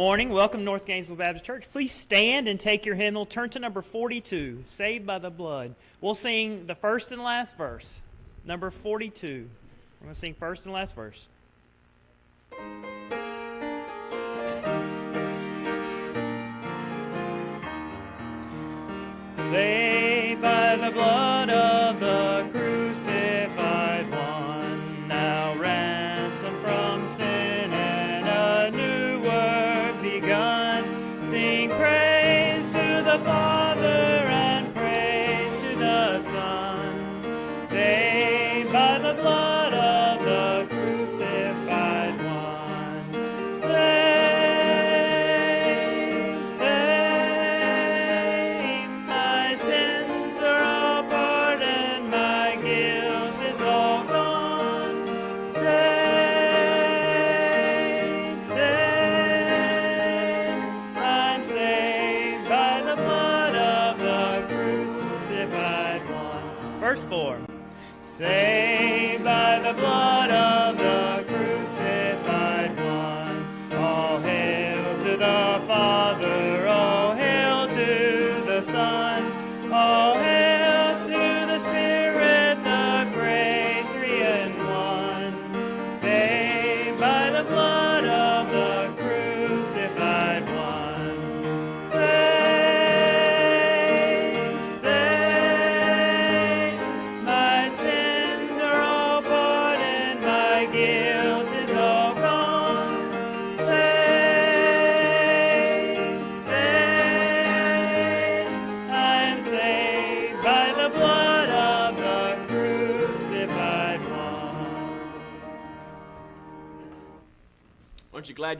Morning. Welcome, North Gainesville Baptist Church. Please stand and take your hymnal. Turn to number 42, Saved by the Blood. We'll sing the first and last verse. Number 42. We're going to sing first and last verse. Saved by the blood of the crucified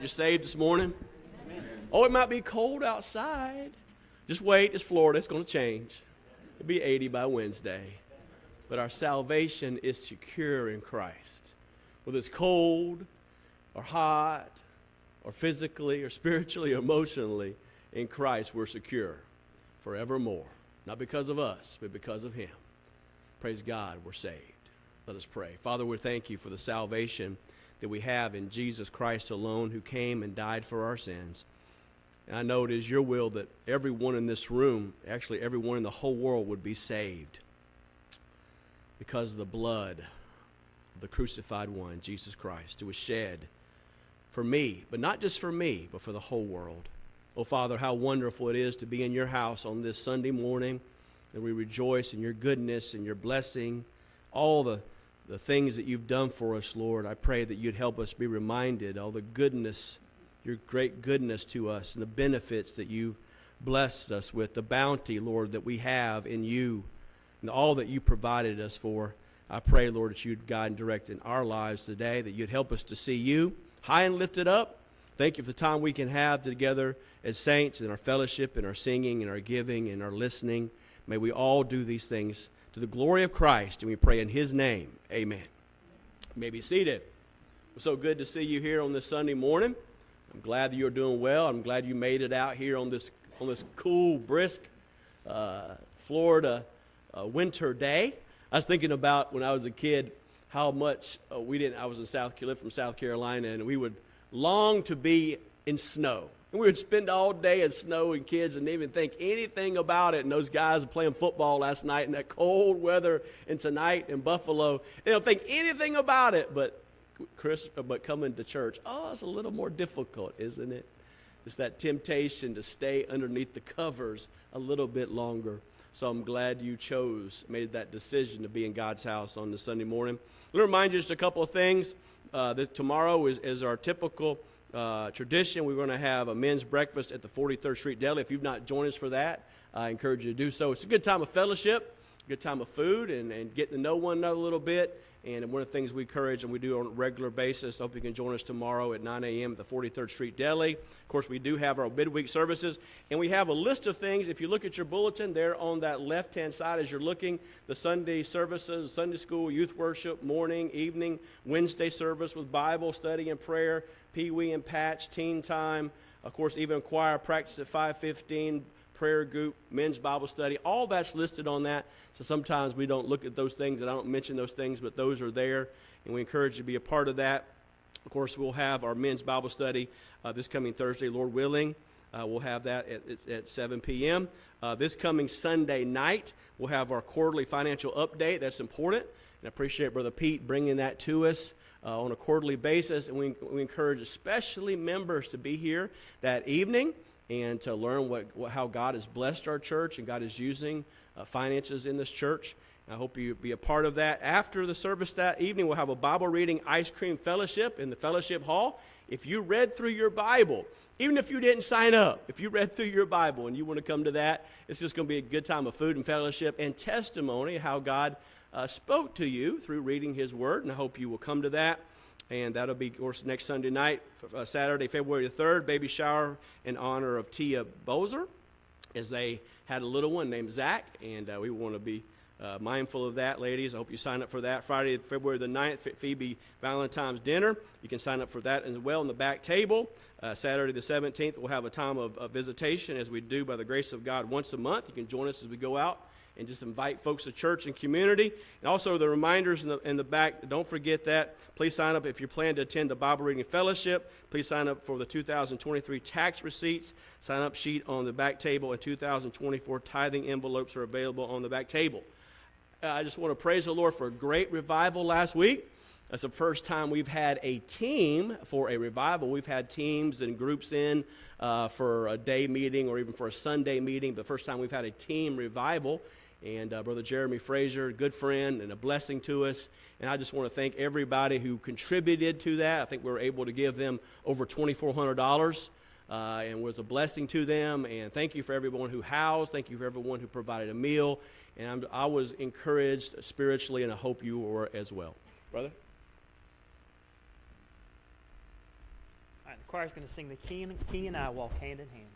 you're saved this morning? Oh, it might be cold outside. Just wait, it's Florida, it's going to change. It'll be 80 by Wednesday. But our salvation is secure in Christ. Whether it's cold or hot or physically or spiritually or emotionally, in Christ we're secure forevermore. Not because of us, but because of Him. Praise God, we're saved. Let us pray. Father, we thank you for the salvation that we have in Jesus Christ alone, who came and died for our sins. And I know it is your will that everyone in this room, actually everyone in the whole world, would be saved because of the blood of the crucified one, Jesus Christ, who was shed for me, but not just for me, but for the whole world. Oh, Father, how wonderful it is to be in your house on this Sunday morning, and we rejoice in your goodness and your blessing, all the, the things that you've done for us, Lord. I pray that you'd help us be reminded all the goodness, your great goodness to us, and the benefits that you've blessed us with, the bounty, Lord, that we have in you, and all that you provided us for. I pray, Lord, that you'd guide and direct in our lives today, that you'd help us to see you high and lifted up. Thank you for the time we can have together as saints in our fellowship, in our singing, in our giving, in our listening. May we all do these things to the glory of Christ, and we pray in His name. Amen. You may be seated. It's so good to see you here on this Sunday morning. I'm glad that you're doing well. I'm glad you made it out here on this on this cool, brisk uh, Florida uh, winter day. I was thinking about when I was a kid how much uh, we didn't. I was in South Carolina from South Carolina, and we would long to be in snow. And we would spend all day in snow and kids and even think anything about it. And those guys playing football last night in that cold weather and tonight in Buffalo, they don't think anything about it. But Chris, but coming to church, oh, it's a little more difficult, isn't it? It's that temptation to stay underneath the covers a little bit longer. So I'm glad you chose, made that decision to be in God's house on the Sunday morning. Let me remind you just a couple of things. Uh, tomorrow is, is our typical uh, tradition. We're going to have a men's breakfast at the 43rd Street Deli. If you've not joined us for that, I encourage you to do so. It's a good time of fellowship, good time of food, and, and getting to know one another a little bit. And one of the things we encourage and we do on a regular basis, I hope you can join us tomorrow at 9 a.m. at the 43rd Street Deli. Of course, we do have our midweek services, and we have a list of things. If you look at your bulletin, there on that left hand side as you're looking, the Sunday services, Sunday school, youth worship, morning, evening, Wednesday service with Bible study and prayer, Pee Wee and Patch, teen time, of course, even choir practice at 515 prayer group, men's Bible study, all that's listed on that. So sometimes we don't look at those things and I don't mention those things, but those are there, and we encourage you to be a part of that. Of course, we'll have our men's Bible study uh, this coming Thursday, Lord willing. Uh, we'll have that at, at, at 7 p.m. Uh, this coming Sunday night, we'll have our quarterly financial update. That's important. And I appreciate Brother Pete bringing that to us uh, on a quarterly basis. And we, we encourage especially members to be here that evening and to learn what, what how God has blessed our church and God is using uh, finances in this church. I hope you be a part of that. After the service that evening, we'll have a Bible reading ice cream fellowship in the fellowship hall. If you read through your Bible, even if you didn't sign up, if you read through your Bible and you want to come to that, it's just going to be a good time of food and fellowship and testimony how God uh, spoke to you through reading His Word. And I hope you will come to that. And that'll be, of course, next Sunday night, uh, Saturday, February the 3rd, baby shower in honor of Tia Bozer, as they had a little one named Zach. And uh, we want to be uh, mindful of that, ladies. I hope you sign up for that. Friday, February the 9th, Phoebe Valentine's dinner. You can sign up for that as well in the back table. Uh, Saturday the 17th, we'll have a time of, of, visitation as we do by the grace of God once a month. You can join us as we go out and just invite folks to church and community. And also the reminders in the, in the back, don't forget that. Please sign up if you plan to attend the Bible Reading Fellowship. Please sign up for the 2023 tax receipts. Sign up sheet on the back table and 2024 tithing envelopes are available on the back table. Uh, I just want to praise the Lord for a great revival last week. That's the first time we've had a team for a revival. We've had teams and groups in uh, for a day meeting or even for a Sunday meeting, but first time we've had a team revival. And uh, Brother Jeremy Fraser, good friend and a blessing to us. And I just want to thank everybody who contributed to that. I think we were able to give them over $2,400. Uh, and was a blessing to them. And thank you for everyone who housed. Thank you for everyone who provided a meal. And I'm, i was encouraged spiritually, and I hope you were as well. Brother? All right, the choir's going to sing the key and, key and I walk hand in hand.